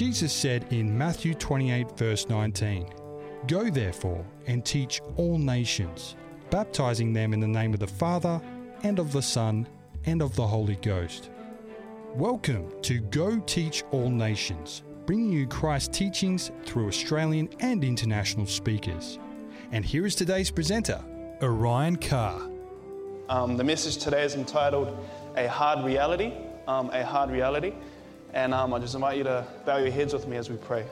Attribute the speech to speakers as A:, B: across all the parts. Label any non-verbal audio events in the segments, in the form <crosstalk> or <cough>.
A: Jesus said in Matthew 28, verse 19, Go therefore and teach all nations, baptizing them in the name of the Father, and of the Son, and of the Holy Ghost. Welcome to Go Teach All Nations, bringing you Christ's teachings through Australian and international speakers. And here is today's presenter, Orion Carr.
B: Um, the message today is entitled A Hard Reality. Um, a Hard Reality. And um, I just invite you to bow your heads with me as we pray.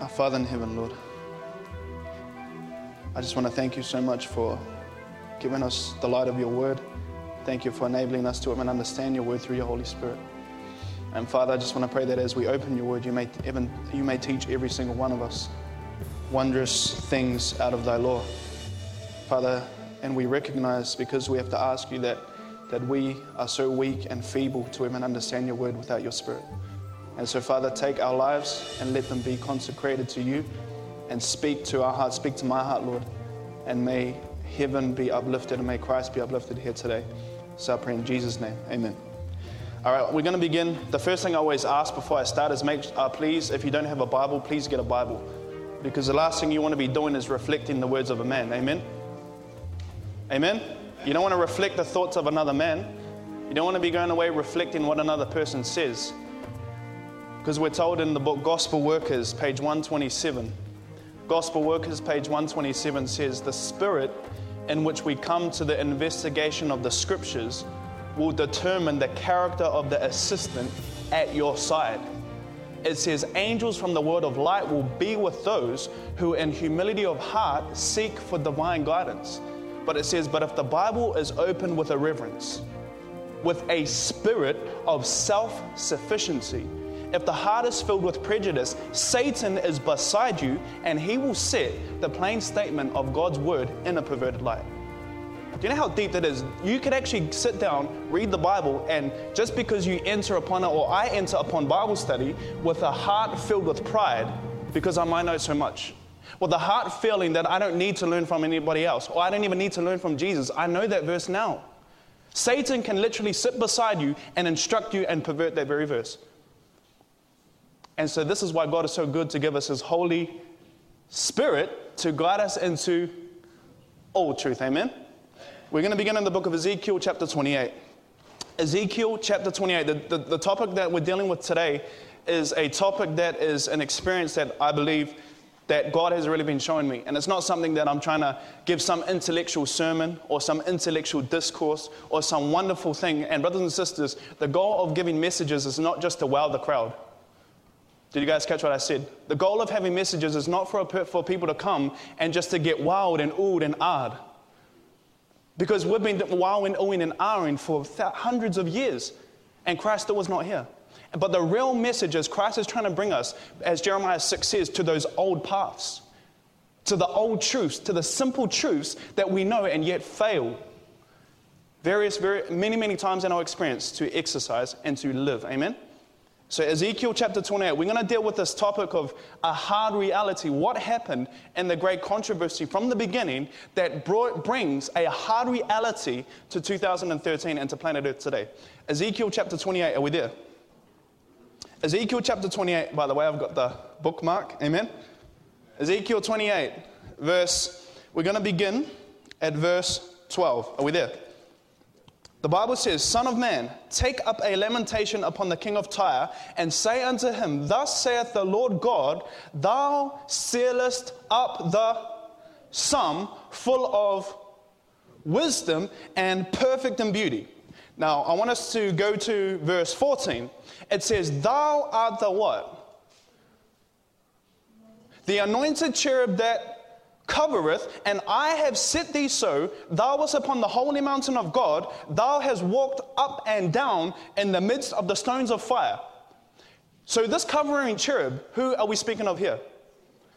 B: Our Father in heaven, Lord, I just want to thank you so much for giving us the light of your word. Thank you for enabling us to even understand your word through your Holy Spirit. And Father, I just want to pray that as we open your word, you may, even, you may teach every single one of us wondrous things out of thy law. Father, and we recognize because we have to ask you that that we are so weak and feeble to even understand your word without your spirit. And so, Father, take our lives and let them be consecrated to you and speak to our hearts, speak to my heart, Lord. And may heaven be uplifted and may Christ be uplifted here today. So I pray in Jesus' name. Amen. All right, we're going to begin. The first thing I always ask before I start is make, uh, please, if you don't have a Bible, please get a Bible. Because the last thing you want to be doing is reflecting the words of a man. Amen? Amen? You don't want to reflect the thoughts of another man. You don't want to be going away reflecting what another person says. Because we're told in the book Gospel Workers, page 127. Gospel Workers, page 127 says, The spirit in which we come to the investigation of the scriptures will determine the character of the assistant at your side. It says, Angels from the world of light will be with those who, in humility of heart, seek for divine guidance. But it says, But if the Bible is open with a reverence, with a spirit of self sufficiency, if the heart is filled with prejudice, Satan is beside you and he will set the plain statement of God's word in a perverted light. Do you know how deep that is? You could actually sit down, read the Bible, and just because you enter upon it, or I enter upon Bible study with a heart filled with pride, because I might know so much, with the heart feeling that I don't need to learn from anybody else, or I don't even need to learn from Jesus. I know that verse now. Satan can literally sit beside you and instruct you and pervert that very verse. And so, this is why God is so good to give us His Holy Spirit to guide us into all truth. Amen? We're going to begin in the book of Ezekiel, chapter 28. Ezekiel, chapter 28. The, the, the topic that we're dealing with today is a topic that is an experience that I believe that God has really been showing me. And it's not something that I'm trying to give some intellectual sermon or some intellectual discourse or some wonderful thing. And, brothers and sisters, the goal of giving messages is not just to wow the crowd. Did you guys catch what I said? The goal of having messages is not for, for people to come and just to get wowed and oohed and ahed. Because we've been wowing, oohing, and ahhing for hundreds of years, and Christ still was not here. But the real message is Christ is trying to bring us, as Jeremiah 6 says, to those old paths, to the old truths, to the simple truths that we know and yet fail various, very, many, many times in our experience to exercise and to live. Amen? So, Ezekiel chapter 28, we're going to deal with this topic of a hard reality. What happened in the great controversy from the beginning that brought, brings a hard reality to 2013 and to planet Earth today? Ezekiel chapter 28, are we there? Ezekiel chapter 28, by the way, I've got the bookmark. Amen. Ezekiel 28, verse, we're going to begin at verse 12. Are we there? The Bible says, Son of man, take up a lamentation upon the king of Tyre, and say unto him, Thus saith the Lord God, Thou sealest up the sum full of wisdom and perfect in beauty. Now, I want us to go to verse 14. It says, Thou art the what? The anointed cherub that covereth, and I have set thee so. Thou wast upon the holy mountain of God. Thou hast walked up and down in the midst of the stones of fire. So, this covering cherub, who are we speaking of here?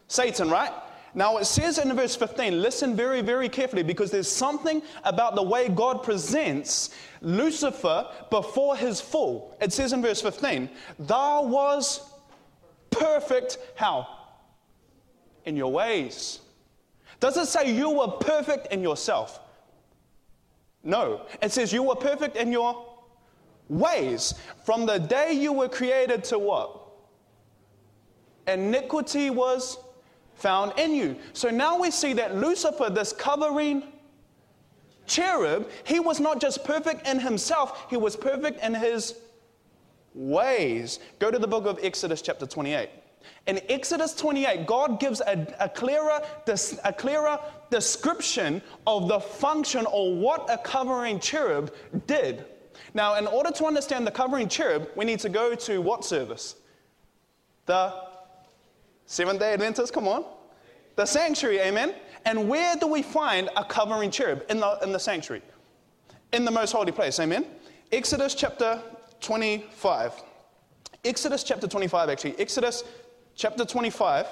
B: Satan, right? Now it says in verse 15, listen very, very carefully because there's something about the way God presents Lucifer before his fall. It says in verse 15, Thou was perfect, how? In your ways. Does it say you were perfect in yourself? No. It says you were perfect in your ways. From the day you were created to what? Iniquity was found in you. So now we see that Lucifer, this covering cherub, he was not just perfect in himself, he was perfect in his ways. Go to the book of Exodus, chapter 28. In Exodus 28, God gives a, a, clearer, a clearer description of the function or what a covering cherub did. Now, in order to understand the covering cherub, we need to go to what service? The Seventh day Adventists, come on. The sanctuary, amen. And where do we find a covering cherub? In the, in the sanctuary, in the most holy place, amen. Exodus chapter 25. Exodus chapter 25, actually. Exodus chapter 25.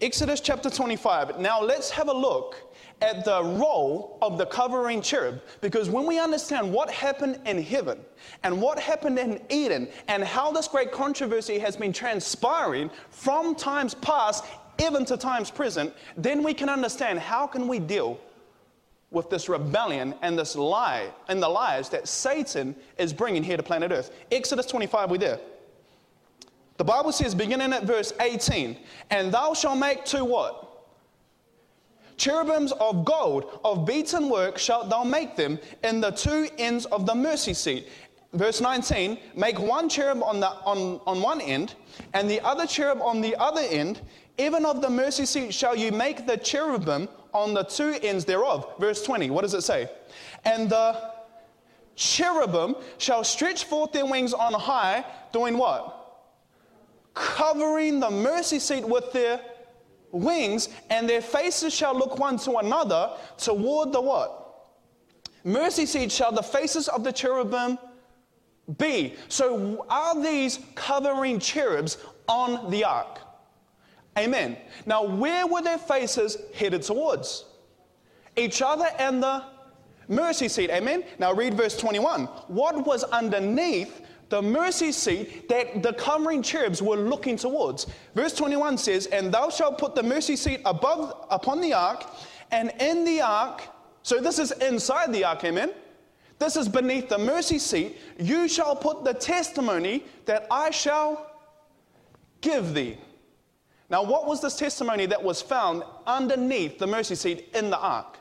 B: Exodus chapter 25. Now let's have a look at the role of the covering cherub because when we understand what happened in heaven and what happened in Eden and how this great controversy has been transpiring from times past even to times present, then we can understand how can we deal with this rebellion and this lie and the lies that Satan is bringing here to planet Earth. Exodus 25, we're there. The Bible says, beginning at verse 18, and thou shalt make two what? Cherubims of gold, of beaten work shalt thou make them in the two ends of the mercy seat. Verse 19, make one cherub on, the, on, on one end, and the other cherub on the other end. Even of the mercy seat shall you make the cherubim on the two ends thereof. Verse 20, what does it say? And the cherubim shall stretch forth their wings on high, doing what? covering the mercy seat with their wings, and their faces shall look one to another toward the what? Mercy seat shall the faces of the cherubim be. So are these covering cherubs on the ark? Amen. Now, where were their faces headed towards? Each other and the mercy seat. Amen. Now, read verse 21. What was underneath the mercy seat that the covering cherubs were looking towards. Verse 21 says, And thou shalt put the mercy seat above upon the ark, and in the ark, so this is inside the ark, amen? This is beneath the mercy seat. You shall put the testimony that I shall give thee. Now, what was this testimony that was found underneath the mercy seat in the ark?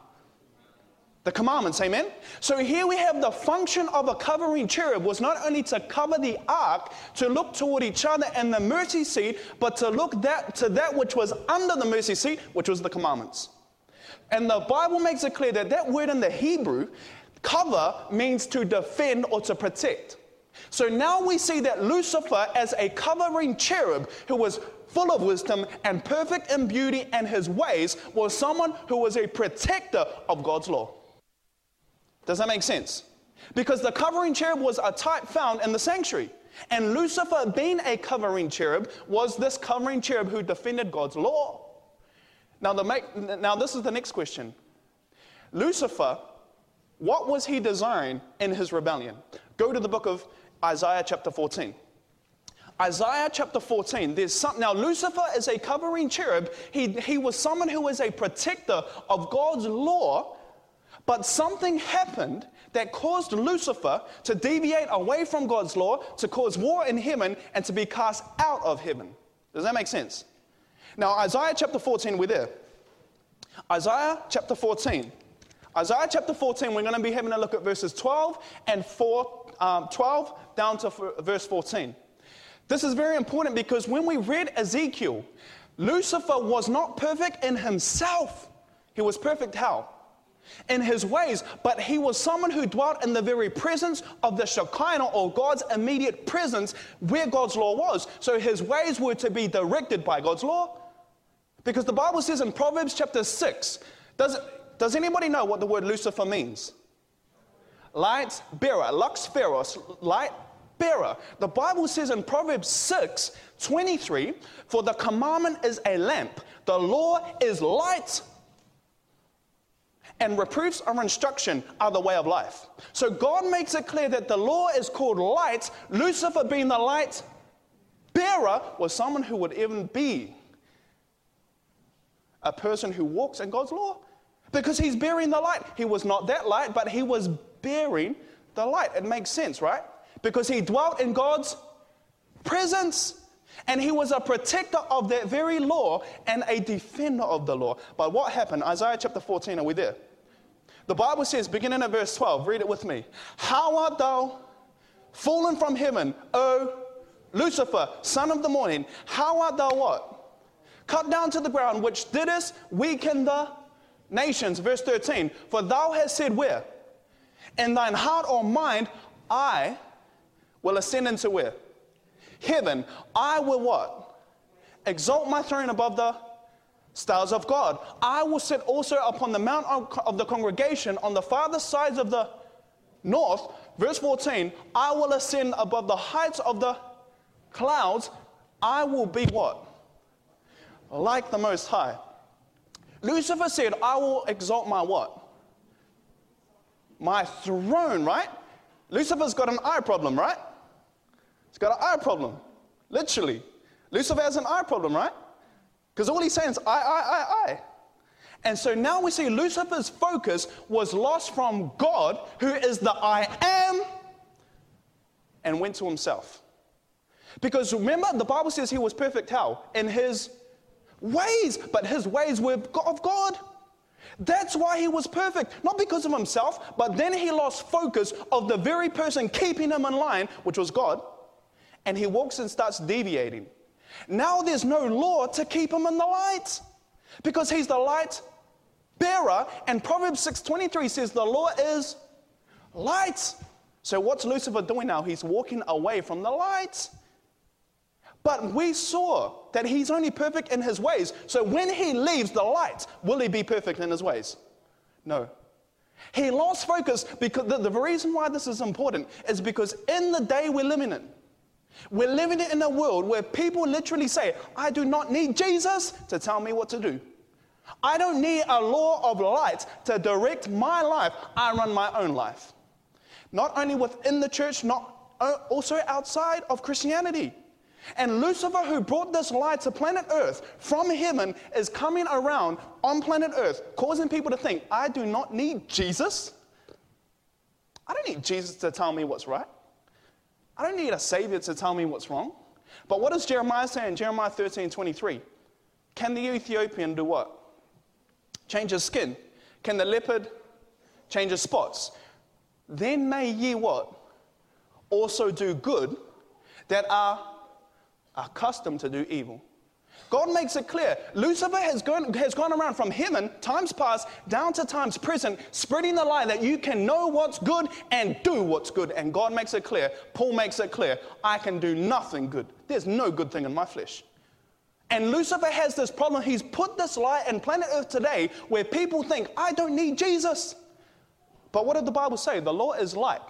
B: The commandments, amen? So here we have the function of a covering cherub was not only to cover the ark, to look toward each other and the mercy seat, but to look that, to that which was under the mercy seat, which was the commandments. And the Bible makes it clear that that word in the Hebrew, cover, means to defend or to protect. So now we see that Lucifer, as a covering cherub who was full of wisdom and perfect in beauty and his ways, was someone who was a protector of God's law. Does that make sense? Because the covering cherub was a type found in the sanctuary. And Lucifer, being a covering cherub, was this covering cherub who defended God's law. Now, the make, now this is the next question. Lucifer, what was he desiring in his rebellion? Go to the book of Isaiah chapter 14. Isaiah chapter 14, there's some, now Lucifer is a covering cherub. He, he was someone who was a protector of God's law, but something happened that caused Lucifer to deviate away from God's law, to cause war in heaven, and to be cast out of heaven. Does that make sense? Now, Isaiah chapter 14, we're there. Isaiah chapter 14. Isaiah chapter 14, we're going to be having a look at verses 12 and 4, um, 12 down to verse 14. This is very important because when we read Ezekiel, Lucifer was not perfect in himself. He was perfect how? In his ways, but he was someone who dwelt in the very presence of the Shekinah or God's immediate presence where God's law was. So his ways were to be directed by God's law. Because the Bible says in Proverbs chapter 6, does, does anybody know what the word Lucifer means? Light bearer, lux feros, light bearer. The Bible says in Proverbs 6 23, for the commandment is a lamp, the law is light and reproofs or instruction are the way of life. So God makes it clear that the law is called light. Lucifer, being the light bearer, was someone who would even be a person who walks in God's law because he's bearing the light. He was not that light, but he was bearing the light. It makes sense, right? Because he dwelt in God's presence. And he was a protector of that very law and a defender of the law. But what happened? Isaiah chapter 14, are we there? The Bible says, beginning at verse 12, read it with me. How art thou fallen from heaven, O Lucifer, son of the morning? How art thou what? Cut down to the ground, which didst weaken the nations. Verse 13, for thou hast said, Where? In thine heart or mind, I will ascend into where? Heaven. I will what? Exalt my throne above the stars of God. I will sit also upon the mount of the congregation on the farthest sides of the north. Verse 14, I will ascend above the heights of the clouds. I will be what? Like the Most High. Lucifer said, I will exalt my what? My throne, right? Lucifer's got an eye problem, right? He's got an eye problem. Literally. Lucifer has an eye problem, right? Because all he's saying is, I, I, I, I. And so now we see Lucifer's focus was lost from God, who is the I am, and went to himself. Because remember, the Bible says he was perfect how? In his ways, but his ways were of God. That's why he was perfect, not because of himself, but then he lost focus of the very person keeping him in line, which was God, and he walks and starts deviating. Now there's no law to keep him in the light because he's the light bearer and Proverbs 6:23 says the law is light. So what's Lucifer doing now? He's walking away from the light. But we saw that he's only perfect in his ways. So when he leaves the light, will he be perfect in his ways? No. He lost focus because the, the reason why this is important is because in the day we're living in, we're living in a world where people literally say, I do not need Jesus to tell me what to do. I don't need a law of light to direct my life. I run my own life. Not only within the church, not uh, also outside of Christianity. And Lucifer, who brought this light to planet Earth from heaven, is coming around on planet Earth, causing people to think, I do not need Jesus. I don't need Jesus to tell me what's right. I don't need a savior to tell me what's wrong. But what does Jeremiah say in Jeremiah 13 23? Can the Ethiopian do what? Change his skin. Can the leopard change his spots? Then may ye what? Also do good that are accustomed to do evil. God makes it clear. Lucifer has gone, has gone around from heaven, times past, down to times present, spreading the lie that you can know what's good and do what's good. And God makes it clear. Paul makes it clear. I can do nothing good. There's no good thing in my flesh. And Lucifer has this problem. He's put this lie in planet Earth today where people think, I don't need Jesus. But what did the Bible say? The law is light.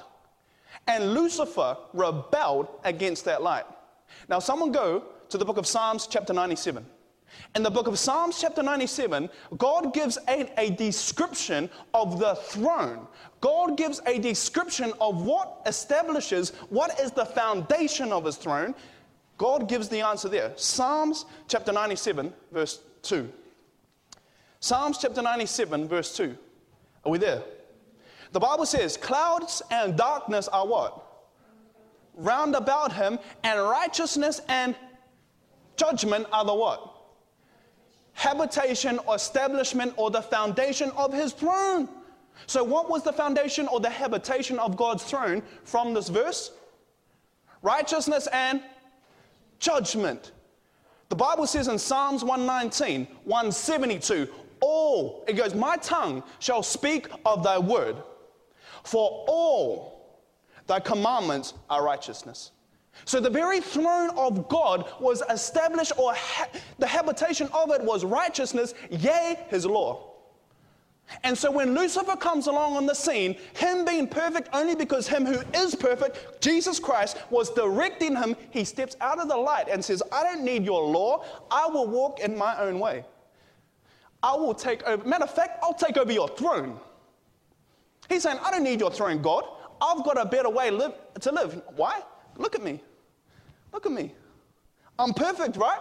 B: And Lucifer rebelled against that light. Now, someone go to the book of Psalms, chapter 97. In the book of Psalms, chapter 97, God gives a, a, description of the throne. God gives a description of what establishes, what is the foundation of his throne. God gives the answer there. Psalms, chapter 97, verse 2. Psalms, chapter 97, verse 2. Are we there? The Bible says, Clouds and darkness are what? Round about him, and righteousness and Judgment are the what? Habitation or establishment or the foundation of his throne. So, what was the foundation or the habitation of God's throne from this verse? Righteousness and judgment. The Bible says in Psalms 119, 172, all, it goes, My tongue shall speak of thy word, for all thy commandments are righteousness. So the very throne of God was established, or ha- the habitation of it was righteousness, yea, his law. And so when Lucifer comes along on the scene, him being perfect only because him who is perfect, Jesus Christ, was directing him, he steps out of the light and says, I don't need your law. I will walk in my own way. I will take over. Matter of fact, I'll take over your throne. He's saying, I don't need your throne, God. I've got a better way live, to live. Why? Look at me. Look at me. I'm perfect, right?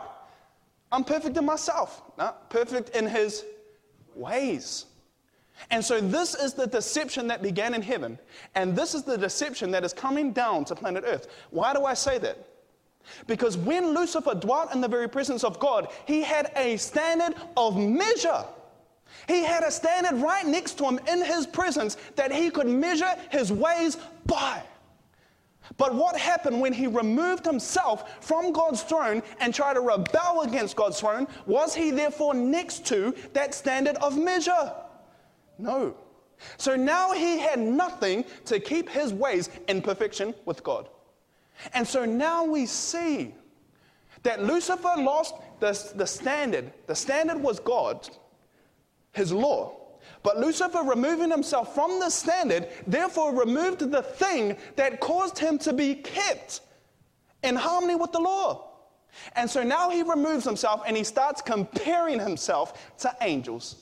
B: I'm perfect in myself. No, perfect in his ways. And so, this is the deception that began in heaven. And this is the deception that is coming down to planet Earth. Why do I say that? Because when Lucifer dwelt in the very presence of God, he had a standard of measure. He had a standard right next to him in his presence that he could measure his ways by. But what happened when he removed himself from God's throne and tried to rebel against God's throne? Was he therefore next to that standard of measure? No. So now he had nothing to keep his ways in perfection with God. And so now we see that Lucifer lost the, the standard. The standard was God, his law. But Lucifer, removing himself from the standard, therefore removed the thing that caused him to be kept in harmony with the law. And so now he removes himself and he starts comparing himself to angels.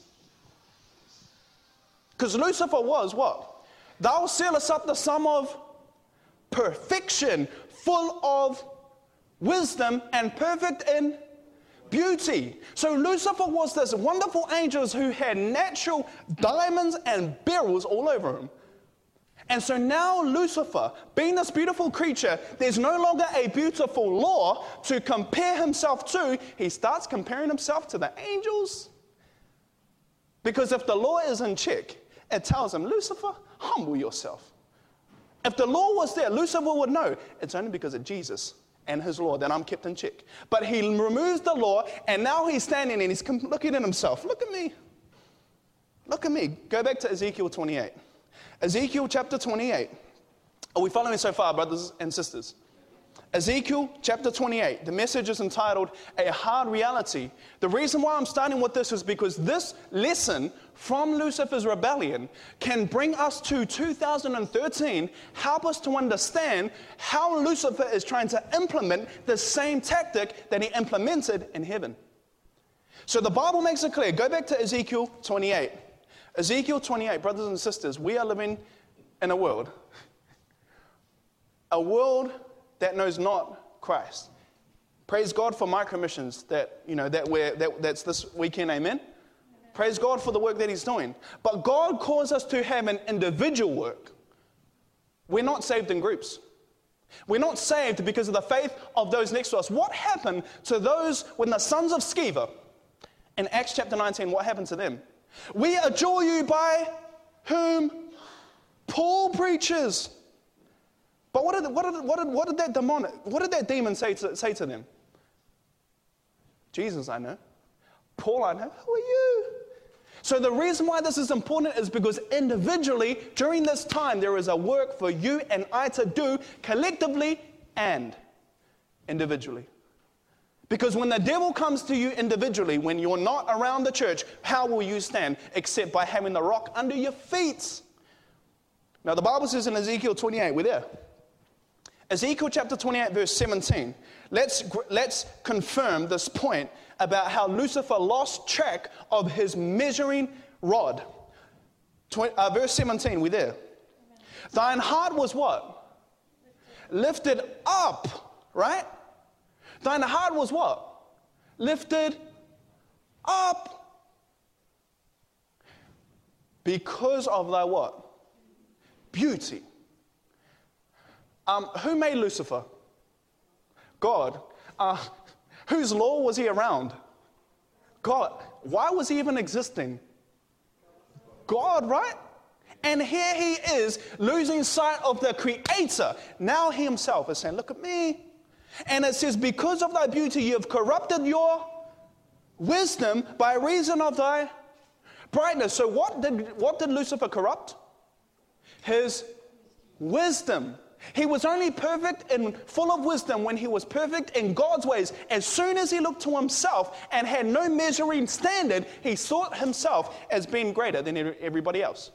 B: Because Lucifer was what? Thou sealest up the sum of perfection, full of wisdom and perfect in beauty. So Lucifer was this wonderful angel who had natural diamonds and beryls all over him. And so now Lucifer, being this beautiful creature, there's no longer a beautiful law to compare himself to. He starts comparing himself to the angels. Because if the law is in check, it tells him, Lucifer, humble yourself. If the law was there, Lucifer would know it's only because of Jesus and his law that I'm kept in check. But he removes the law, and now he's standing and he's looking at himself. Look at me. Look at me. Go back to Ezekiel 28. Ezekiel chapter 28. Are we following so far, brothers and sisters? Ezekiel chapter 28. The message is entitled A Hard Reality. The reason why I'm starting with this is because this lesson from Lucifer's rebellion can bring us to 2013, help us to understand how Lucifer is trying to implement the same tactic that he implemented in heaven. So the Bible makes it clear. Go back to Ezekiel 28. Ezekiel 28, brothers and sisters, we are living in a world, a world that knows not Christ. Praise God for micro missions that, you know, that we're, that, that's this weekend, amen? Praise God for the work that He's doing. But God calls us to have an individual work. We're not saved in groups. We're not saved because of the faith of those next to us. What happened to those when the sons of Sceva in Acts chapter 19, what happened to them? We adjure you by whom Paul preaches. But what did, what did, what did, what did that demon, what did that demon say to, say to them? Jesus, I know. Paul, I know. Who are you? So, the reason why this is important is because individually, during this time, there is a work for you and I to do collectively and individually. Because when the devil comes to you individually, when you're not around the church, how will you stand except by having the rock under your feet? Now, the Bible says in Ezekiel 28, we're there. Ezekiel chapter 28, verse 17. Let's, let's confirm this point about how Lucifer lost track of his measuring rod. uh, verse 17, we there. Thine heart was what? Lifted up, right? Thine heart was what? Lifted up. Because of thy what? Beauty. Um, who made Lucifer? God. Uh, whose law was he around? God. Why was he even existing? God, right? And here he is losing sight of the Creator. Now he himself is saying, Look at me. And it says, Because of thy beauty, you have corrupted your wisdom by reason of thy brightness. So, what did, what did Lucifer corrupt? His wisdom. He was only perfect and full of wisdom when he was perfect in God's ways. As soon as he looked to himself and had no measuring standard, he saw himself as being greater than everybody else.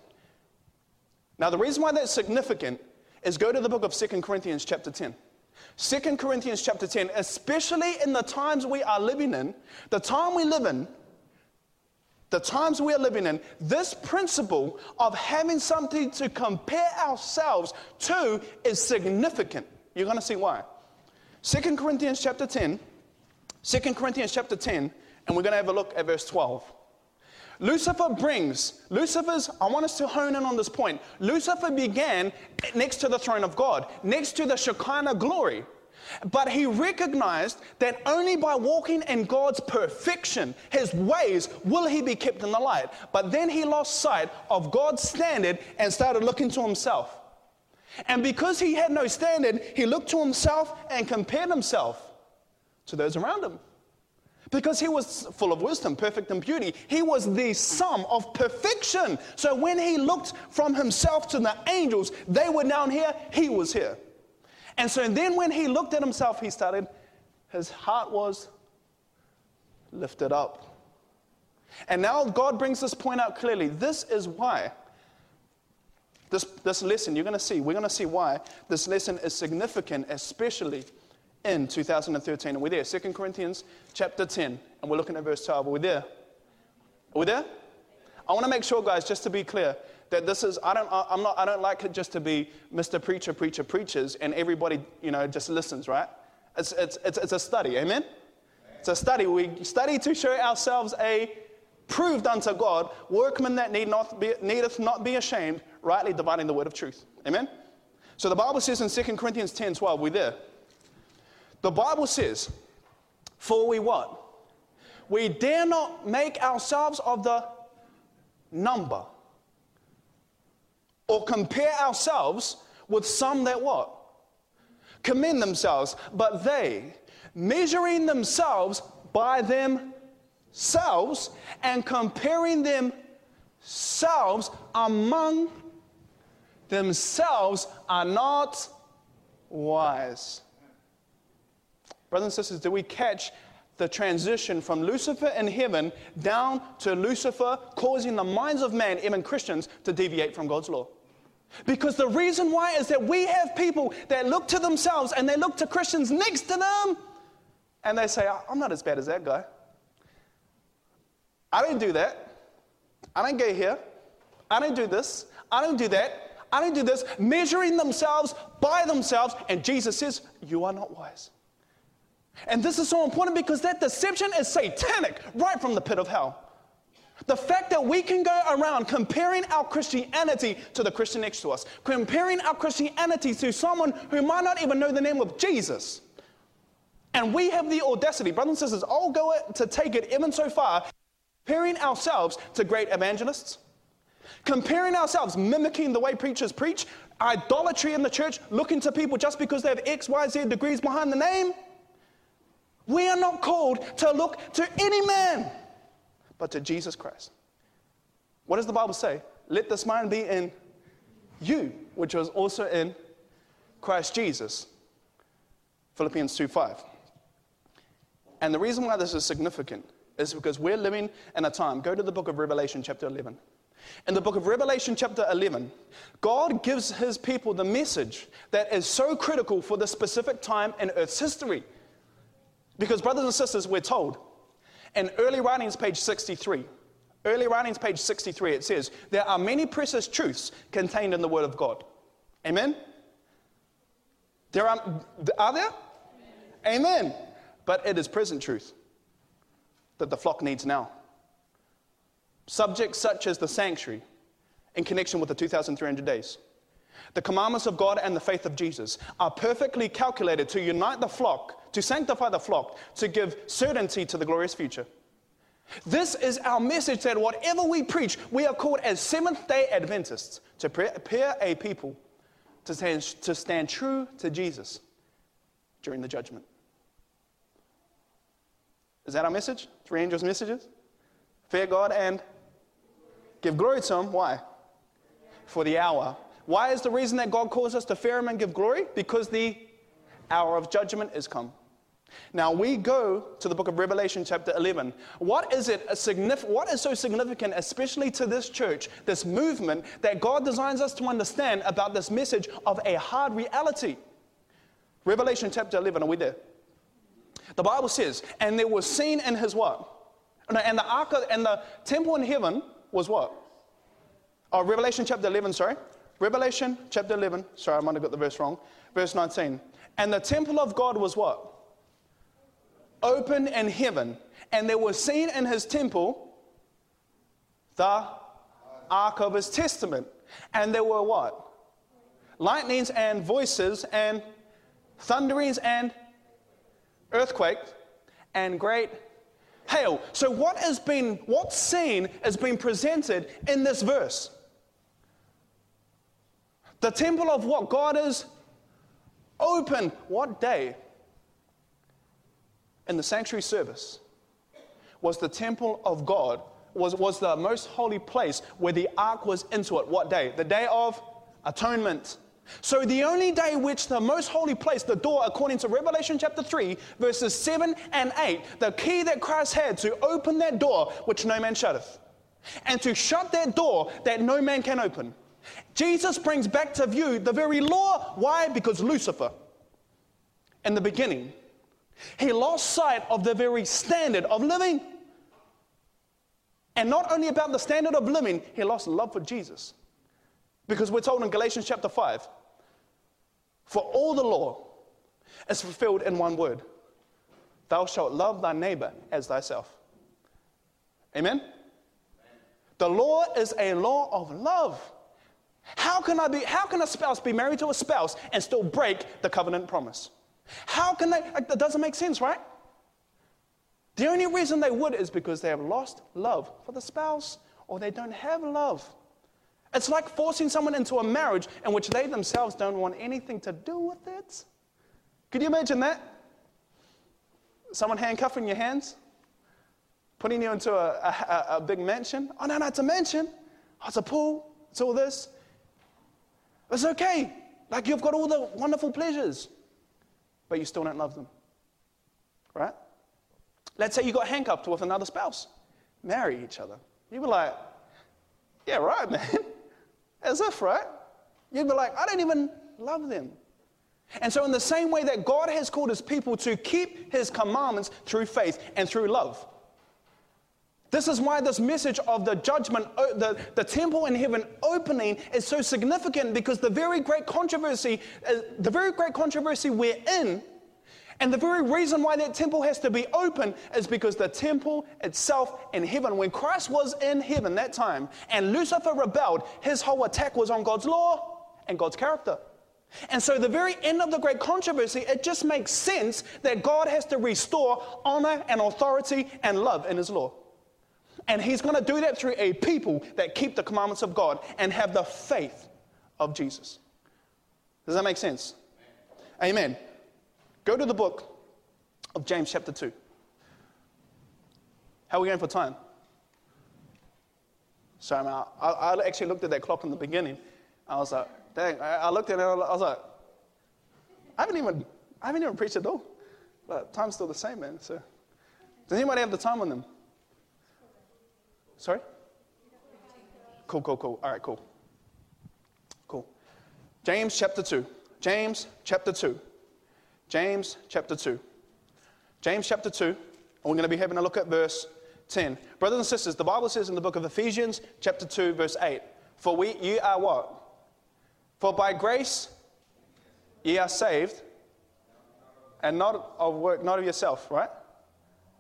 B: Now, the reason why that's significant is go to the book of Second Corinthians, chapter 10. 2 Corinthians chapter 10, especially in the times we are living in, the time we live in, the times we are living in, this principle of having something to compare ourselves to is significant. You're going to see why. 2 Corinthians chapter 10, 2 Corinthians chapter 10, and we're going to have a look at verse 12. Lucifer brings, Lucifer's, I want us to hone in on this point. Lucifer began next to the throne of God, next to the Shekinah glory. But he recognized that only by walking in God's perfection, his ways, will he be kept in the light. But then he lost sight of God's standard and started looking to himself. And because he had no standard, he looked to himself and compared himself to those around him. Because he was full of wisdom, perfect in beauty. He was the sum of perfection. So when he looked from himself to the angels, they were down here, he was here. And so and then when he looked at himself, he started, his heart was lifted up. And now God brings this point out clearly. This is why. This, this lesson, you're going to see, we're going to see why this lesson is significant, especially in 2013. And we're there, 2 Corinthians chapter 10, and we're looking at verse 12. Are we there? Are we there? I want to make sure, guys, just to be clear, that this is, I don't, I'm not, I don't like it just to be Mr. Preacher, Preacher, Preachers, and everybody, you know, just listens, right? It's, it's, it's, it's a study, amen? It's a study. We study to show ourselves a proved unto God, workman that need not be, needeth not be ashamed, rightly dividing the word of truth. Amen? So the Bible says in 2 Corinthians 10 12, we there. The Bible says, For we what? We dare not make ourselves of the number or compare ourselves with some that what? Commend themselves, but they, measuring themselves by themselves and comparing themselves among themselves, are not wise. Brothers and sisters, do we catch the transition from Lucifer in heaven down to Lucifer causing the minds of man, even Christians, to deviate from God's law? Because the reason why is that we have people that look to themselves and they look to Christians next to them and they say, I'm not as bad as that guy. I don't do that. I don't go here. I don't do this. I don't do that. I don't do this. Measuring themselves by themselves. And Jesus says, You are not wise. And this is so important because that deception is satanic right from the pit of hell. The fact that we can go around comparing our Christianity to the Christian next to us, comparing our Christianity to someone who might not even know the name of Jesus. And we have the audacity, brothers and sisters, I'll go to take it even so far, comparing ourselves to great evangelists, comparing ourselves, mimicking the way preachers preach, idolatry in the church, looking to people just because they have X, Y, Z degrees behind the name. We are not called to look to any man but to Jesus Christ. What does the Bible say? Let this mind be in you, which was also in Christ Jesus. Philippians 2 5. And the reason why this is significant is because we're living in a time. Go to the book of Revelation, chapter 11. In the book of Revelation, chapter 11, God gives his people the message that is so critical for the specific time in Earth's history. Because, brothers and sisters, we're told in early writings, page 63, early writings, page 63, it says, There are many precious truths contained in the Word of God. Amen? There are, are there? Amen. Amen. But it is present truth that the flock needs now. Subjects such as the sanctuary in connection with the 2,300 days. The commandments of God and the faith of Jesus are perfectly calculated to unite the flock to sanctify the flock, to give certainty to the glorious future. This is our message that whatever we preach, we are called as Seventh day Adventists to prepare a people to stand, to stand true to Jesus during the judgment. Is that our message? Three angels' messages? Fear God and give glory to Him. Why? For the hour. Why is the reason that God calls us to fear Him and give glory? Because the hour of judgment is come. Now we go to the book of Revelation, chapter 11. What is it signif- What is so significant, especially to this church, this movement, that God designs us to understand about this message of a hard reality? Revelation chapter 11, are we there? The Bible says, and there was seen in his what? And the ark and the temple in heaven was what? Oh, Revelation chapter 11, sorry. Revelation chapter 11, sorry, I might have got the verse wrong. Verse 19. And the temple of God was what? Open in heaven, and there was seen in his temple the ark of his testament. And there were what? Lightnings and voices and thunderings and earthquakes and great hail. So what has been what scene has been presented in this verse? The temple of what God is open. What day? In the sanctuary service was the temple of God, was, was the most holy place where the ark was into it. What day? The day of atonement. So, the only day which the most holy place, the door, according to Revelation chapter 3, verses 7 and 8, the key that Christ had to open that door which no man shutteth, and to shut that door that no man can open. Jesus brings back to view the very law. Why? Because Lucifer, in the beginning, he lost sight of the very standard of living. And not only about the standard of living, he lost love for Jesus. Because we're told in Galatians chapter 5 for all the law is fulfilled in one word Thou shalt love thy neighbor as thyself. Amen? The law is a law of love. How can, I be, how can a spouse be married to a spouse and still break the covenant promise? How can they? That doesn't make sense, right? The only reason they would is because they have lost love for the spouse or they don't have love. It's like forcing someone into a marriage in which they themselves don't want anything to do with it. Could you imagine that? Someone handcuffing your hands, putting you into a, a, a big mansion. Oh, no, no, it's a mansion. Oh, it's a pool. It's all this. It's okay. Like you've got all the wonderful pleasures, but you still don't love them. Right? Let's say you got handcuffed with another spouse. Marry each other. You were like, yeah, right, <laughs> man. As if, right? You'd be like, I don't even love them. And so, in the same way that God has called his people to keep his commandments through faith and through love, this is why this message of the judgment, the, the temple in heaven opening is so significant because the very great controversy, uh, the very great controversy we're in and the very reason why that temple has to be open is because the temple itself in heaven, when Christ was in heaven that time and Lucifer rebelled, his whole attack was on God's law and God's character. And so, the very end of the great controversy, it just makes sense that God has to restore honor and authority and love in his law. And he's going to do that through a people that keep the commandments of God and have the faith of Jesus. Does that make sense? Amen. Go to the book of James, chapter 2. How are we going for time? Sorry, man. I, I actually looked at that clock in the beginning. I was like, dang. I, I looked at it I was like, I haven't even, I haven't even preached at all. But time's still the same, man. So, does anybody have the time on them? Sorry? Cool, cool, cool. All right, cool. Cool. James chapter 2. James chapter 2. James chapter 2. James chapter 2, and we're going to be having a look at verse 10. Brothers and sisters, the Bible says in the book of Ephesians, chapter 2, verse 8, For we, ye are what? For by grace ye are saved, and not of work, not of yourself, right?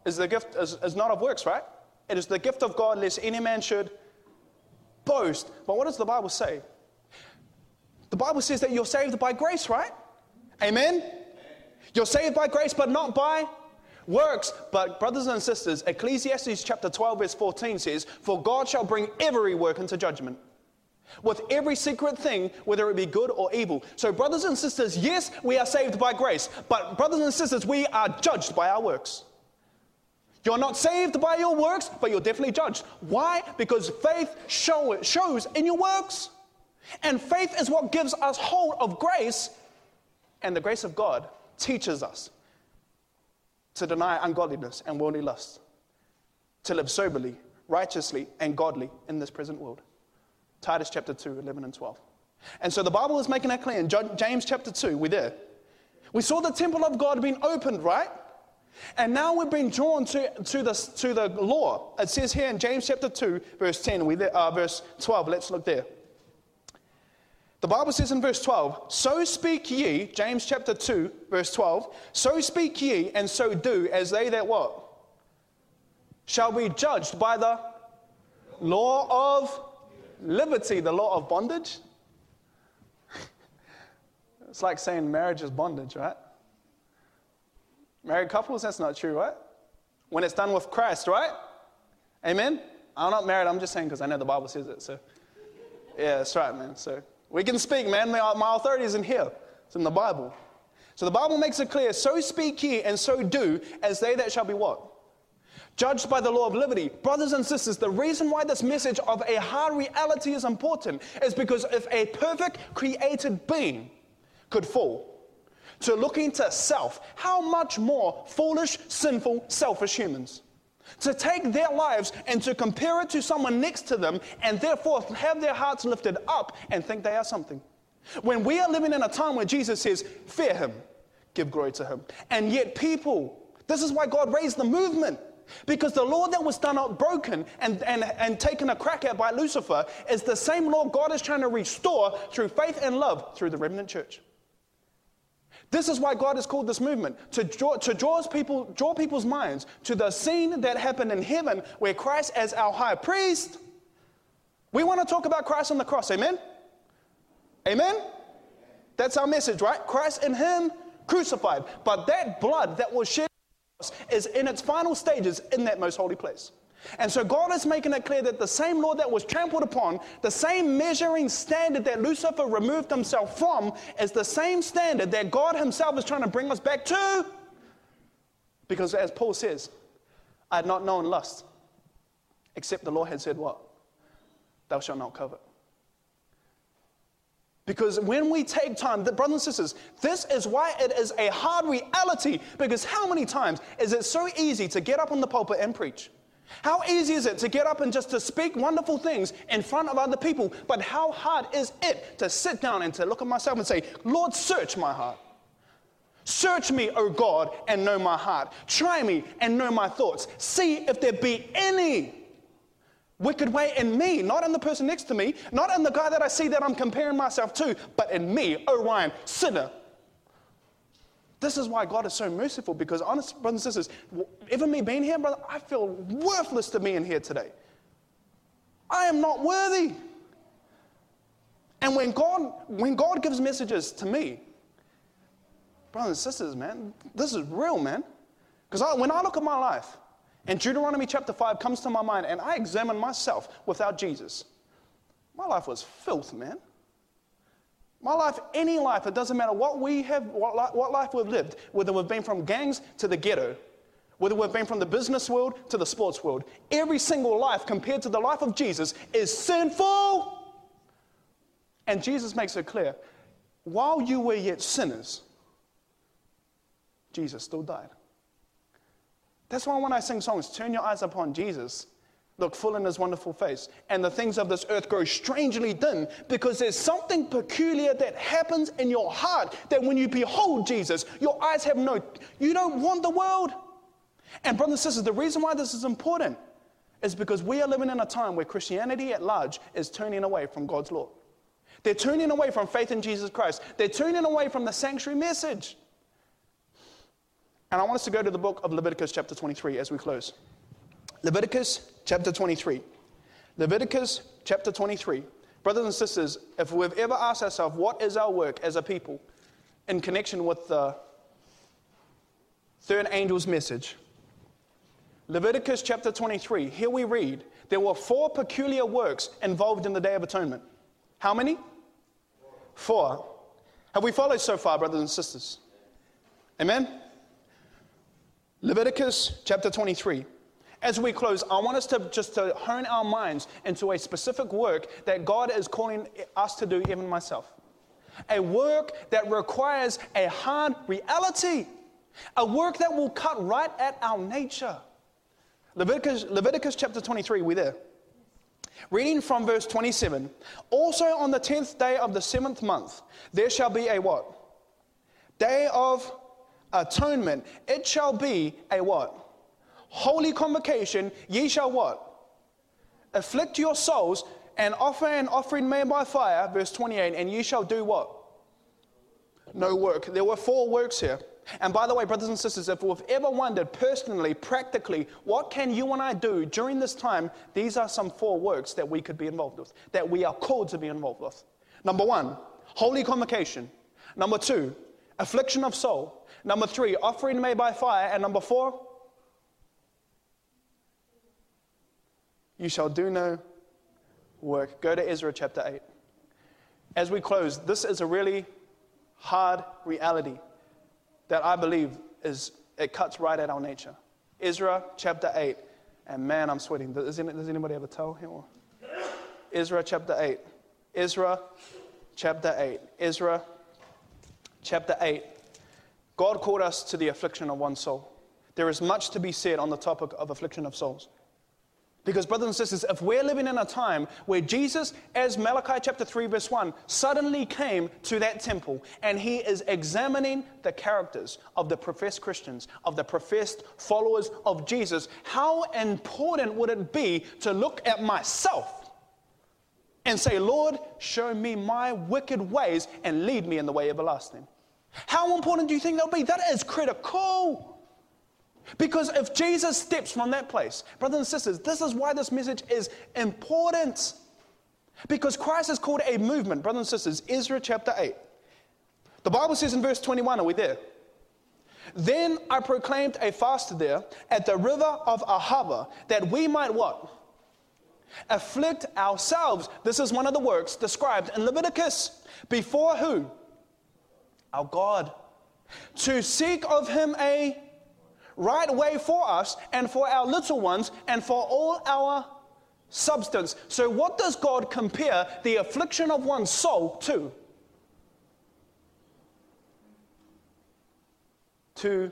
B: Is the gift is, is not of works, right? It is the gift of God, lest any man should boast. But what does the Bible say? The Bible says that you're saved by grace, right? Amen? You're saved by grace, but not by works. But, brothers and sisters, Ecclesiastes chapter 12, verse 14 says, For God shall bring every work into judgment with every secret thing, whether it be good or evil. So, brothers and sisters, yes, we are saved by grace, but, brothers and sisters, we are judged by our works. You're not saved by your works, but you're definitely judged. Why? Because faith show, shows in your works. And faith is what gives us hold of grace and the grace of God teaches us to deny ungodliness and worldly lust, to live soberly, righteously, and godly in this present world. Titus chapter 2, 11 and 12. And so the Bible is making that clear. In James chapter 2, we're there. We saw the temple of God being opened, right? And now we've been drawn to, to, the, to the law. It says here in James chapter 2, verse 10, we uh, verse 12. Let's look there. The Bible says in verse 12, So speak ye, James chapter 2, verse 12, so speak ye and so do as they that what? Shall be judged by the Law of liberty, the law of bondage. <laughs> it's like saying marriage is bondage, right? Married couples, that's not true, right? When it's done with Christ, right? Amen? I'm not married, I'm just saying because I know the Bible says it. So, yeah, that's right, man. So, we can speak, man. My, authority isn't here, it's in the Bible. So, the Bible makes it clear so speak ye and so do as they that shall be what? Judged by the law of liberty. Brothers and sisters, the reason why this message of a hard reality is important is because if a perfect created being could fall, to look into self, how much more foolish, sinful, selfish humans? To take their lives and to compare it to someone next to them and therefore have their hearts lifted up and think they are something. When we are living in a time where Jesus says, Fear him, give glory to him. And yet, people, this is why God raised the movement. Because the law that was done up broken and, and, and taken a crack at by Lucifer is the same law God is trying to restore through faith and love through the remnant church. This is why God has called this movement to draw, to people, draw people's minds to the scene that happened in heaven where Christ, as our high priest, we want to talk about Christ on the cross. Amen? Amen? That's our message, right? Christ and Him crucified. But that blood that was shed is in its final stages in that most holy place. And so God is making it clear that the same law that was trampled upon, the same measuring standard that Lucifer removed himself from, is the same standard that God Himself is trying to bring us back to. Because as Paul says, I had not known lust, except the Lord had said, What? Thou shalt not covet. Because when we take time, the, brothers and sisters, this is why it is a hard reality. Because how many times is it so easy to get up on the pulpit and preach? How easy is it to get up and just to speak wonderful things in front of other people? But how hard is it to sit down and to look at myself and say, Lord, search my heart. Search me, O God, and know my heart. Try me and know my thoughts. See if there be any wicked way in me, not in the person next to me, not in the guy that I see that I'm comparing myself to, but in me, Orion, sinner. This is why God is so merciful because, honest brothers and sisters, even me being here, brother, I feel worthless to being here today. I am not worthy. And when God, when God gives messages to me, brothers and sisters, man, this is real, man. Because when I look at my life, and Deuteronomy chapter 5 comes to my mind, and I examine myself without Jesus, my life was filth, man. My life, any life, it doesn't matter what we have, what, life we've lived, whether we've been from gangs to the ghetto, whether we've been from the business world to the sports world, every single life compared to the life of Jesus is sinful. And Jesus makes it clear while you were yet sinners, Jesus still died. That's why when I sing songs, turn your eyes upon Jesus look full in his wonderful face, and the things of this earth grow strangely dim because there's something peculiar that happens in your heart that when you behold Jesus, your eyes have no, you don't want the world. And, brothers and sisters, the reason why this is important is because we are living in a time where Christianity at large is turning away from God's law. They're turning away from faith in Jesus Christ, they're turning away from the sanctuary message. And I want us to go to the book of Leviticus, chapter 23, as we close. Leviticus chapter 23. Leviticus chapter 23. Brothers and sisters, if we've ever asked ourselves, what is our work as a people in connection with the third angel's message? Leviticus chapter 23, here we read, there were four peculiar works involved in the Day of Atonement. How many? Four. Have we followed so far, brothers and sisters? Amen? Leviticus chapter 23. As we close, I want us to just to hone our minds into a specific work that God is calling us to do, even myself. A work that requires a hard reality, a work that will cut right at our nature. Leviticus, Leviticus chapter 23, we're there. Reading from verse 27. Also on the tenth day of the seventh month, there shall be a what? Day of atonement. It shall be a what? Holy convocation, ye shall what? Afflict your souls and offer an offering made by fire, verse 28, and ye shall do what? No work. There were four works here. And by the way, brothers and sisters, if we've ever wondered personally, practically, what can you and I do during this time, these are some four works that we could be involved with, that we are called to be involved with. Number one, holy convocation. Number two, affliction of soul. Number three, offering made by fire. And number four, you shall do no work. Go to Ezra chapter 8. As we close, this is a really hard reality that I believe is it cuts right at our nature. Ezra chapter 8. And man, I'm sweating. Does, anybody ever tell him? Ezra chapter 8. Ezra chapter 8. Ezra chapter 8. God called us to the affliction of one soul. There is much to be said on the topic of affliction of souls. Because, brothers and sisters, if we're living in a time where Jesus, as Malachi chapter 3, verse 1, suddenly came to that temple and he is examining the characters of the professed Christians, of the professed followers of Jesus, how important would it be to look at myself and say, Lord, show me my wicked ways and lead me in the way everlasting? How important do you think that'll be? That is critical. Because if Jesus steps from that place, brothers and sisters, this is why this message is important. Because Christ is called a movement, brothers and sisters. Ezra chapter 8. The Bible says in verse 21, are we there? Then I proclaimed a fast there at the river of Ahava that we might what? Afflict ourselves. This is one of the works described in Leviticus. Before who? Our God. To seek of him a right way for us and for our little ones and for all our substance. So, what does God compare the affliction of one's soul to? To,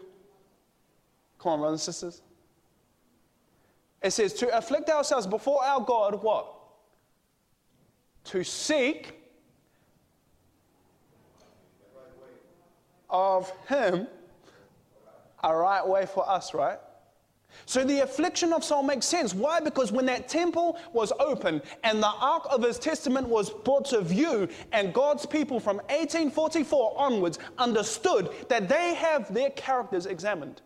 B: come on, brothers and sisters. It says, to afflict ourselves before our God, what? To seek of Him a right way for us, right? So the affliction of Saul makes sense. Why? Because when that temple was open and the ark of his testament was brought to view, and God's people from 1844 onwards understood that they have their characters examined.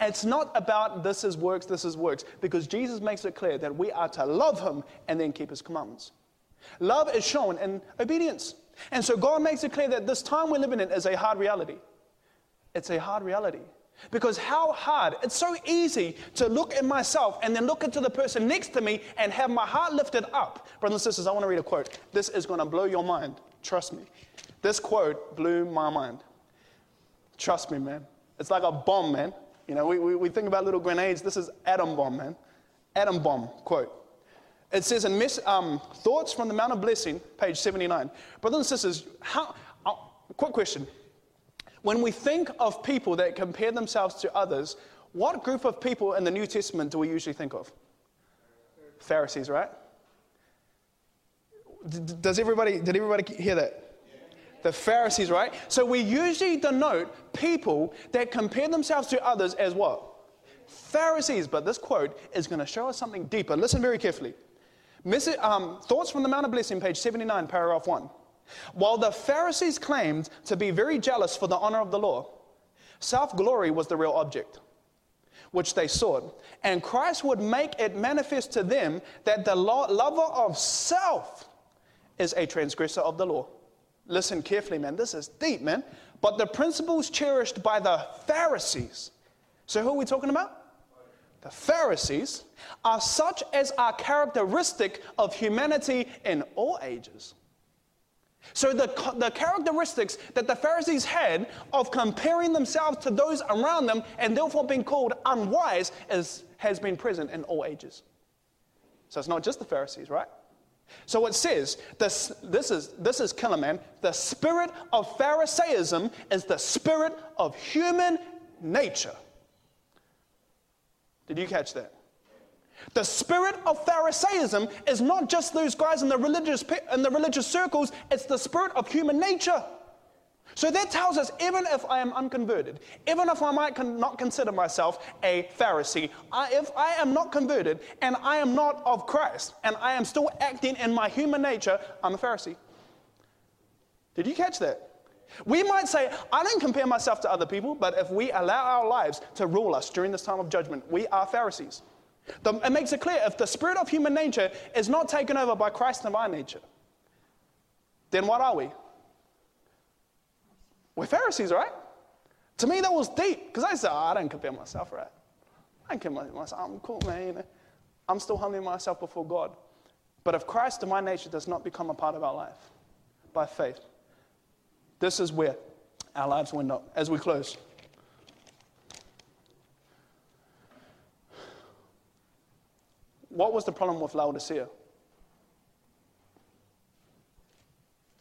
B: It's not about this is works, this is works, because Jesus makes it clear that we are to love him and then keep his commandments. Love is shown in obedience. And so God makes it clear that this time we're living in is a hard reality. It's a hard reality. Because how hard, it's so easy to look at myself and then look into the person next to me and have my heart lifted up. Brothers and sisters, I want to read a quote. This is going to blow your mind. Trust me. This quote blew my mind. Trust me, man. It's like a bomb, man. You know, we, we, we think about little grenades. This is atom bomb, man. Atom bomb quote. It says in Miss, um, Thoughts from the Mount of Blessing, page 79. Brothers and sisters, how, uh, quick question. When we think of people that compare themselves to others, what group of people in the New Testament do we usually think of? Pharisees, right? Does everybody, did everybody hear that? The Pharisees, right? So we usually denote people that compare themselves to others as what? Pharisees. But this quote is going to show us something deeper. Listen very carefully. Um, Thoughts from the Mount of Blessing, page 79, paragraph 1. While the Pharisees claimed to be very jealous for the honor of the law, self glory was the real object which they sought. And Christ would make it manifest to them that the lover of self is a transgressor of the law. Listen carefully, man. This is deep, man. But the principles cherished by the Pharisees. So, who are we talking about? The Pharisees are such as are characteristic of humanity in all ages. So, the, the characteristics that the Pharisees had of comparing themselves to those around them and therefore being called unwise is, has been present in all ages. So, it's not just the Pharisees, right? So it says, this, this, is, this is killer, man. The spirit of Pharisaism is the spirit of human nature. Did you catch that? The spirit of Pharisaism is not just those guys in the religious, in the religious circles, it's the spirit of human nature. So that tells us even if I am unconverted, even if I might con- not consider myself a Pharisee, I, if I am not converted and I am not of Christ and I am still acting in my human nature, I'm a Pharisee. Did you catch that? We might say, I don't compare myself to other people, but if we allow our lives to rule us during this time of judgment, we are Pharisees. The, it makes it clear if the spirit of human nature is not taken over by Christ's divine nature, then what are we? We're Pharisees, right? To me, that was deep because I said, oh, I don't compare myself, right? I don't compare myself. I'm cool, man. I'm still humbling myself before God. But if Christ's divine nature does not become a part of our life by faith, this is where our lives went up. As we close, what was the problem with Laodicea?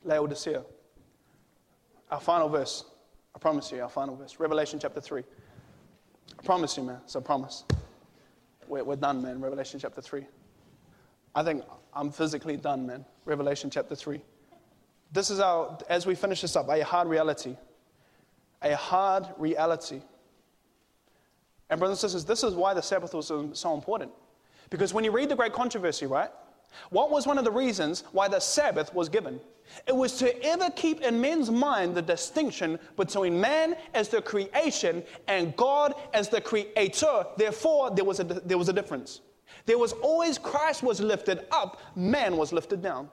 B: Laodicea. Our final verse. I promise you, our final verse. Revelation chapter 3. I promise you, man. It's a promise. We're, we're done, man. Revelation chapter 3. I think I'm physically done, man. Revelation chapter 3. This is our, as we finish this up, a hard reality. A hard reality. And, brothers and sisters, this is why the Sabbath was so important. Because when you read the Great Controversy, right? What was one of the reasons why the Sabbath was given? It was to ever keep in men's mind the distinction between man as the creation and God as the creator. Therefore, there was a, there was a difference. There was always Christ was lifted up, man was lifted down.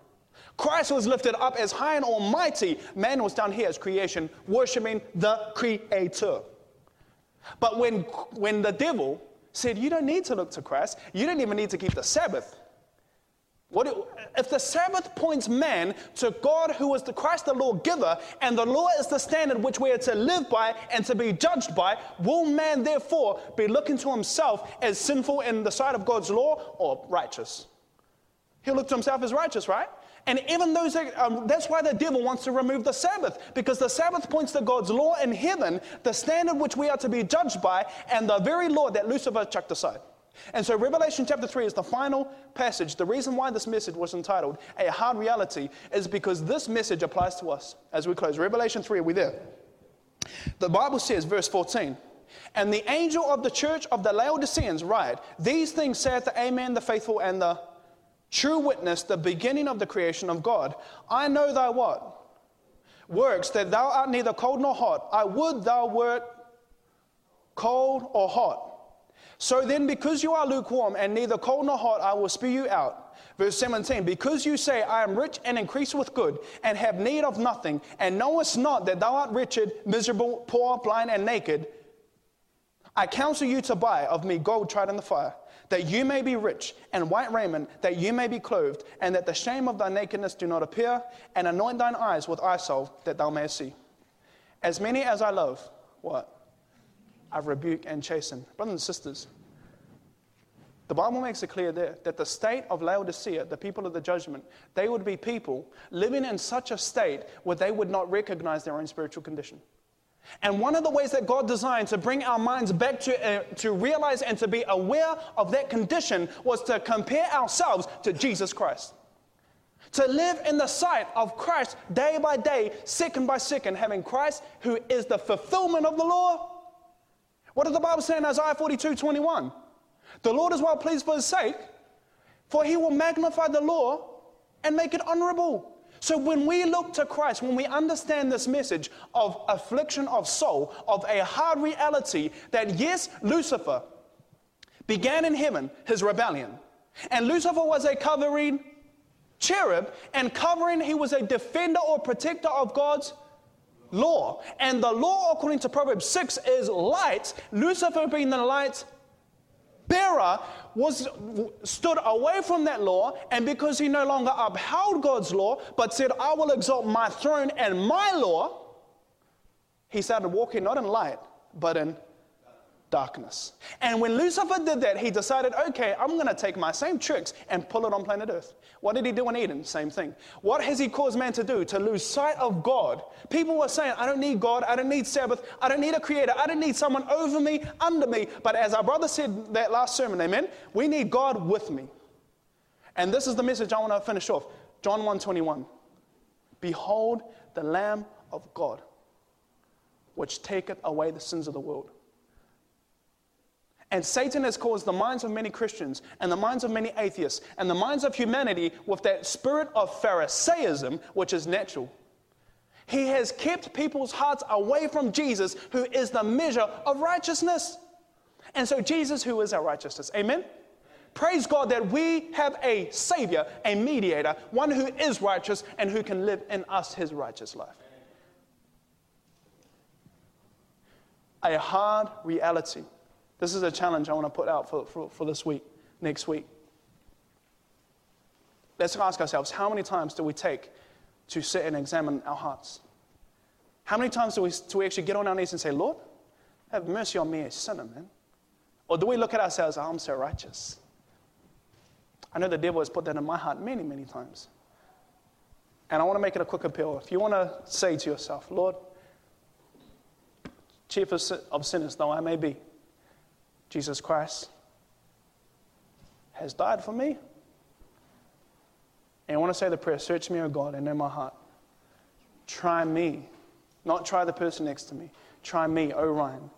B: Christ was lifted up as high and almighty, man was down here as creation, worshiping the creator. But when, when the devil said, You don't need to look to Christ, you don't even need to keep the Sabbath. What it, if the Sabbath points man to God who is the Christ, the lawgiver, and the law is the standard which we are to live by and to be judged by, will man therefore be looking to himself as sinful in the sight of God's law or righteous? He'll look to himself as righteous, right? And even those, um, that's why the devil wants to remove the Sabbath, because the Sabbath points to God's law in heaven, the standard which we are to be judged by, and the very law that Lucifer chucked aside. And so, Revelation chapter 3 is the final passage. The reason why this message was entitled A Hard Reality is because this message applies to us. As we close, Revelation 3, are we there? The Bible says, verse 14, and the angel of the church of the Laodiceans write, These things saith the Amen, the faithful, and the true witness, the beginning of the creation of God. I know thy what? Works, that thou art neither cold nor hot. I would thou wert cold or hot. So then, because you are lukewarm and neither cold nor hot, I will spew you out. Verse 17, because you say, I am rich and increase with good, and have need of nothing, and knowest not that thou art wretched, miserable, poor, blind, and naked, I counsel you to buy of me gold tried in the fire that you may be rich, and white raiment, that you may be clothed, and that the shame of thy nakedness do not appear, and anoint thine eyes with eye that thou mayest see. As many as I love, what? I rebuke and chasten. Brothers and sisters, the Bible makes it clear there that the state of Laodicea, the people of the judgment, they would be people living in such a state where they would not recognize their own spiritual condition. And one of the ways that God designed to bring our minds back to, uh, to realize and to be aware of that condition was to compare ourselves to Jesus Christ. To live in the sight of Christ day by day, second by second, having Christ who is the fulfillment of the law. What does the Bible say in Isaiah 42 21? The Lord is well pleased for his sake, for he will magnify the law and make it honorable. So when we look to Christ, when we understand this message of affliction of soul, of a hard reality that yes, Lucifer began in heaven his rebellion. And Lucifer was a covering cherub, and covering, he was a defender or protector of God's law. And the law, according to Proverbs 6, is light. Lucifer being the light bearer was stood away from that law and because he no longer upheld God's law but said I will exalt my throne and my law he started walking not in light but in darkness. And when Lucifer did that, he decided, okay, I'm going to take my same tricks and pull it on planet Earth. What did he do in Eden? Same thing. What has he caused man to do? To lose sight of God. People were saying, I don't need God. I don't need Sabbath. I don't need a creator. I don't need someone over me, under me. But as our brother said that last sermon, amen, we need God with me. And this is the message I want to finish off. John 1:21. Behold the Lamb of God, which taketh away the sins of the world. And Satan has caused the minds of many Christians and the minds of many atheists and the minds of humanity with that spirit of Pharisaism, which is natural. He has kept people's hearts away from Jesus, who is the measure of righteousness. And so, Jesus, who is our righteousness. Amen? Praise God that we have a Savior, a mediator, one who is righteous and who can live in us his righteous life. A hard reality. This is a challenge I want to put out for, for, for this week, next week. Let's ask ourselves how many times do we take to sit and examine our hearts? How many times do we, do we actually get on our knees and say, Lord, have mercy on me, a sinner, man? Or do we look at ourselves, oh, I'm so righteous? I know the devil has put that in my heart many, many times. And I want to make it a quick appeal. If you want to say to yourself, Lord, chief of sinners though I may be, Jesus Christ has died for me. And I want to say the prayer Search me, O God, and know my heart. Try me, not try the person next to me. Try me, O Ryan,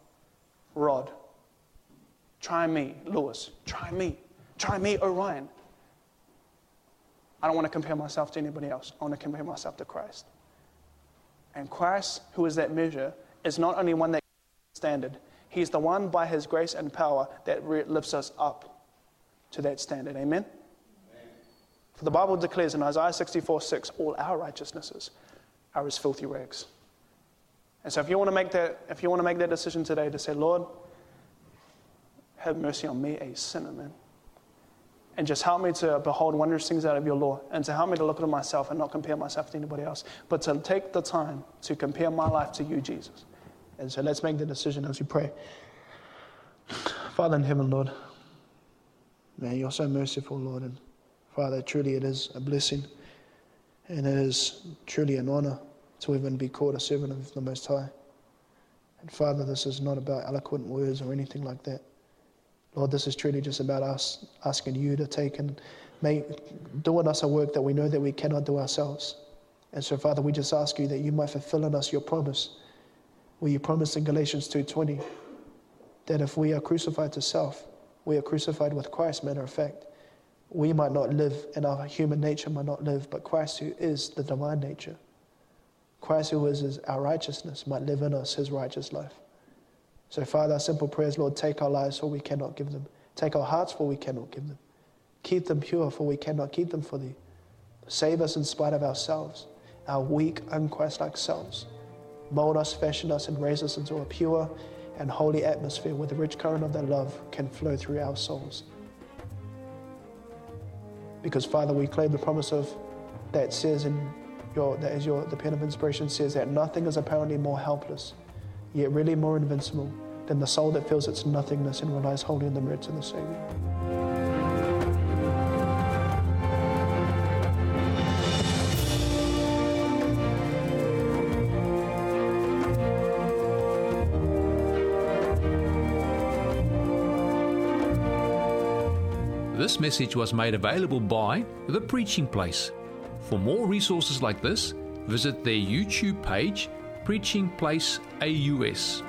B: Rod. Try me, Lewis. Try me. Try me, Orion. I don't want to compare myself to anybody else. I want to compare myself to Christ. And Christ, who is that measure, is not only one that standard. He's the one by his grace and power that lifts us up to that standard. Amen? Amen? For the Bible declares in Isaiah 64 6, all our righteousnesses are as filthy rags. And so if you want to make that, if you want to make that decision today to say, Lord, have mercy on me, a sinner, man. And just help me to behold wondrous things out of your law and to help me to look at myself and not compare myself to anybody else, but to take the time to compare my life to you, Jesus. And so let's make the decision as we pray. Father in heaven, Lord, man, you're so merciful, Lord. And Father, truly it is a blessing and it is truly an honor to even be called a servant of the Most High. And Father, this is not about eloquent words or anything like that. Lord, this is truly just about us asking you to take and make, do in us a work that we know that we cannot do ourselves. And so, Father, we just ask you that you might fulfill in us your promise, where you promised in Galatians 2.20 that if we are crucified to self, we are crucified with Christ, matter of fact. We might not live, and our human nature might not live, but Christ, who is the divine nature, Christ, who is our righteousness, might live in us his righteous life. So, Father, our simple prayers, Lord, take our lives for we cannot give them. Take our hearts for we cannot give them. Keep them pure for we cannot keep them for thee. Save us in spite of ourselves, our weak, unchristlike selves. Mold us, fashion us, and raise us into a pure and holy atmosphere where the rich current of thy love can flow through our souls. Because, Father, we claim the promise of that says in your, that is your, the pen of inspiration says that nothing is apparently more helpless yet really more invincible than the soul that feels its nothingness and relies wholly on the merits of the Savior.
C: This message was made available by The Preaching Place. For more resources like this, visit their YouTube page Preaching Place AUS.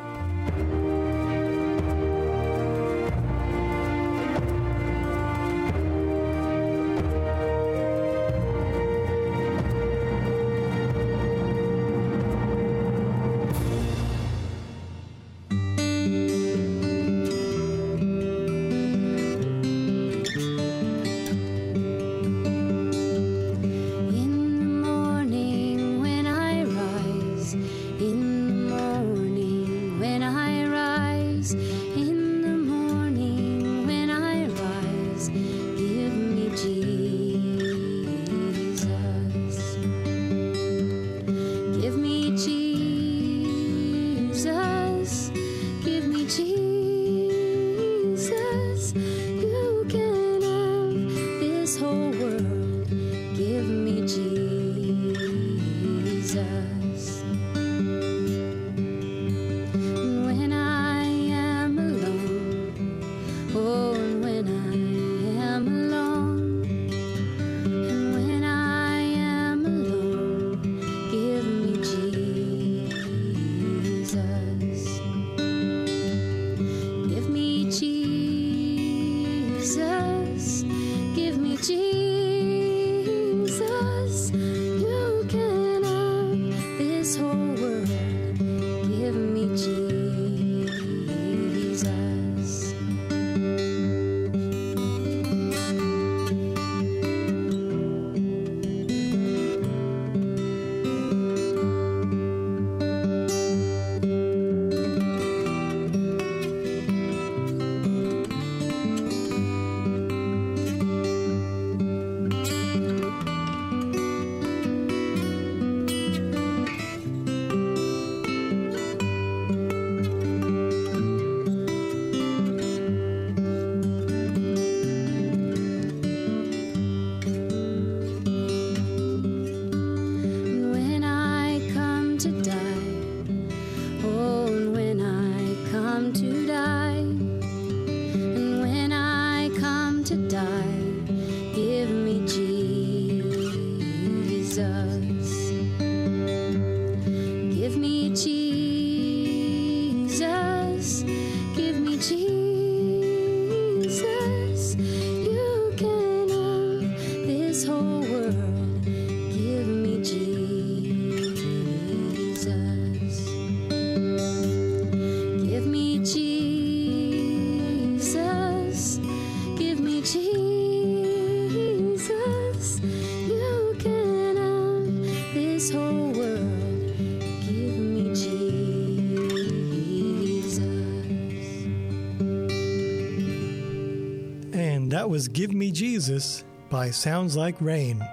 D: That was Give Me Jesus by Sounds Like Rain.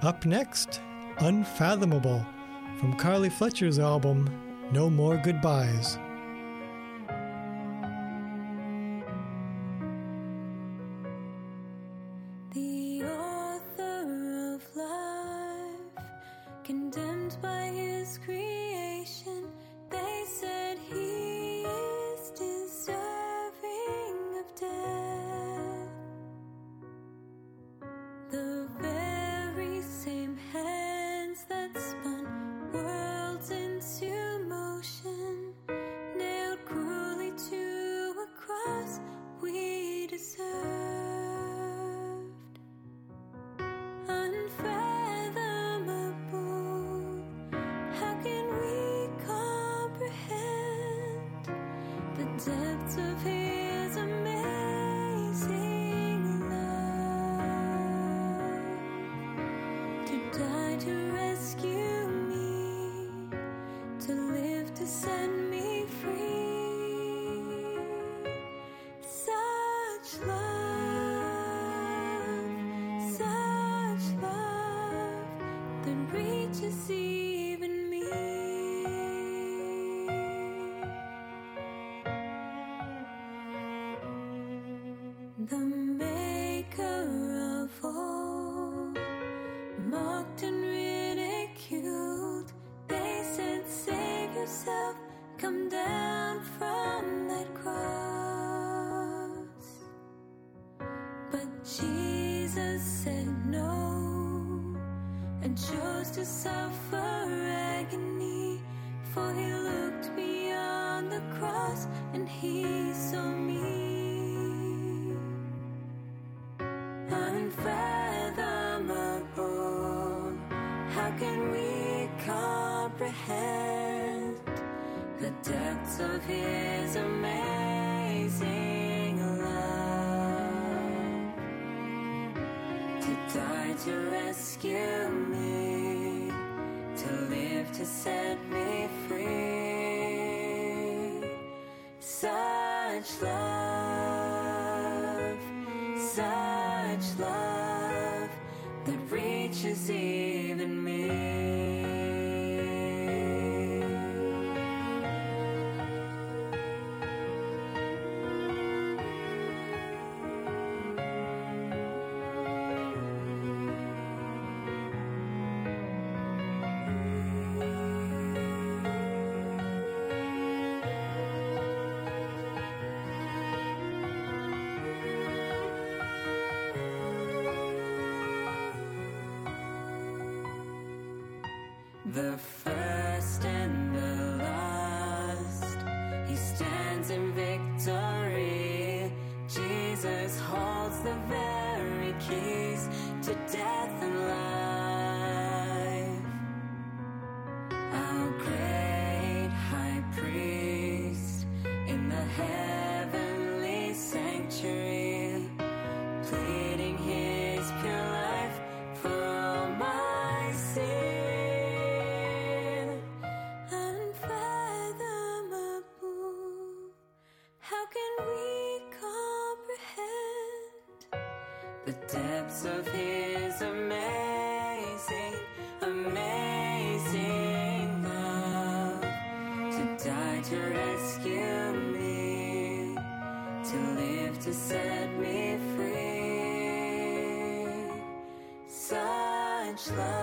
D: Up next, Unfathomable from Carly Fletcher's album No More Goodbyes.
E: Jesus said no and chose to suffer agony, for he looked beyond the cross and he saw me. Unfathomable, how can we comprehend the depths of his? to rescue me, to live to set me free. Such love, such love that reaches deep. The first and the last. He stands in victory. The depths of his amazing, amazing love? To die to rescue me, to live to set me free. Such love,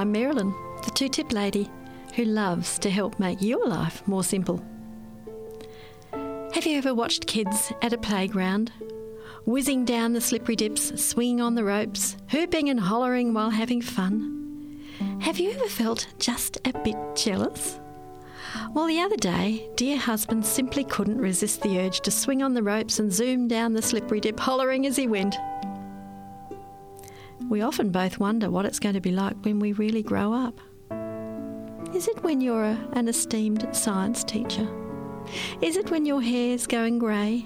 F: I'm Marilyn, the two tip lady who loves to help make your life more simple. Have you ever watched kids at a playground, whizzing down the slippery dips, swinging on the ropes, whooping and hollering while having fun? Have you ever felt just a bit jealous? Well, the other day, dear husband simply couldn't resist the urge to swing on the ropes and zoom down the slippery dip, hollering as he went. We often both wonder what it's going to be like when we really grow up. Is it when you're a, an esteemed science teacher? Is it when your hair's going grey?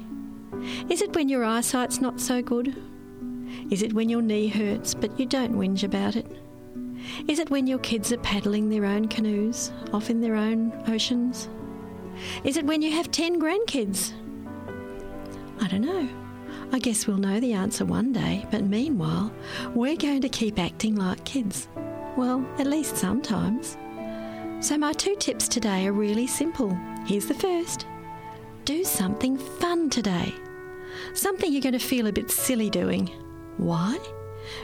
F: Is it when your eyesight's not so good? Is it when your knee hurts but you don't whinge about it? Is it when your kids are paddling their own canoes off in their own oceans? Is it when you have 10 grandkids? I don't know. I guess we'll know the answer one day, but meanwhile, we're going to keep acting like kids. Well, at least sometimes. So, my two tips today are really simple. Here's the first do something fun today. Something you're going to feel a bit silly doing. Why?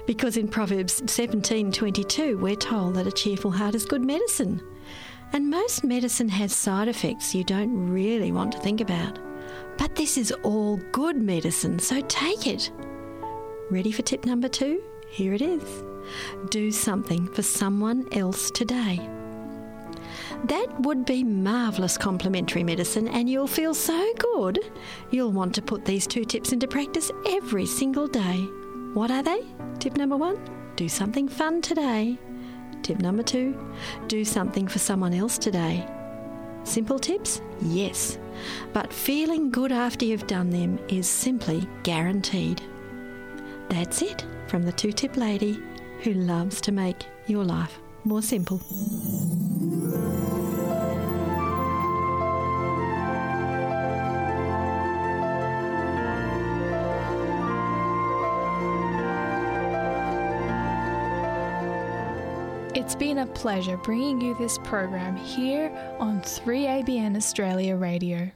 F: Because in Proverbs 17:22 we're told that a cheerful heart is good medicine. And most medicine has side effects you don't really want to think about. But this is all good medicine, so take it. Ready for tip number 2? Here it is. Do something for someone else today. That would be marvellous complementary medicine, and you'll feel so good. You'll want to put these two tips into practice every single day. What are they? Tip number one do something fun today. Tip number two do something for someone else today. Simple tips? Yes. But feeling good after you've done them is simply guaranteed. That's it from the two tip lady who loves to make your life more simple.
G: It's been a pleasure bringing you this program here on 3ABN Australia Radio.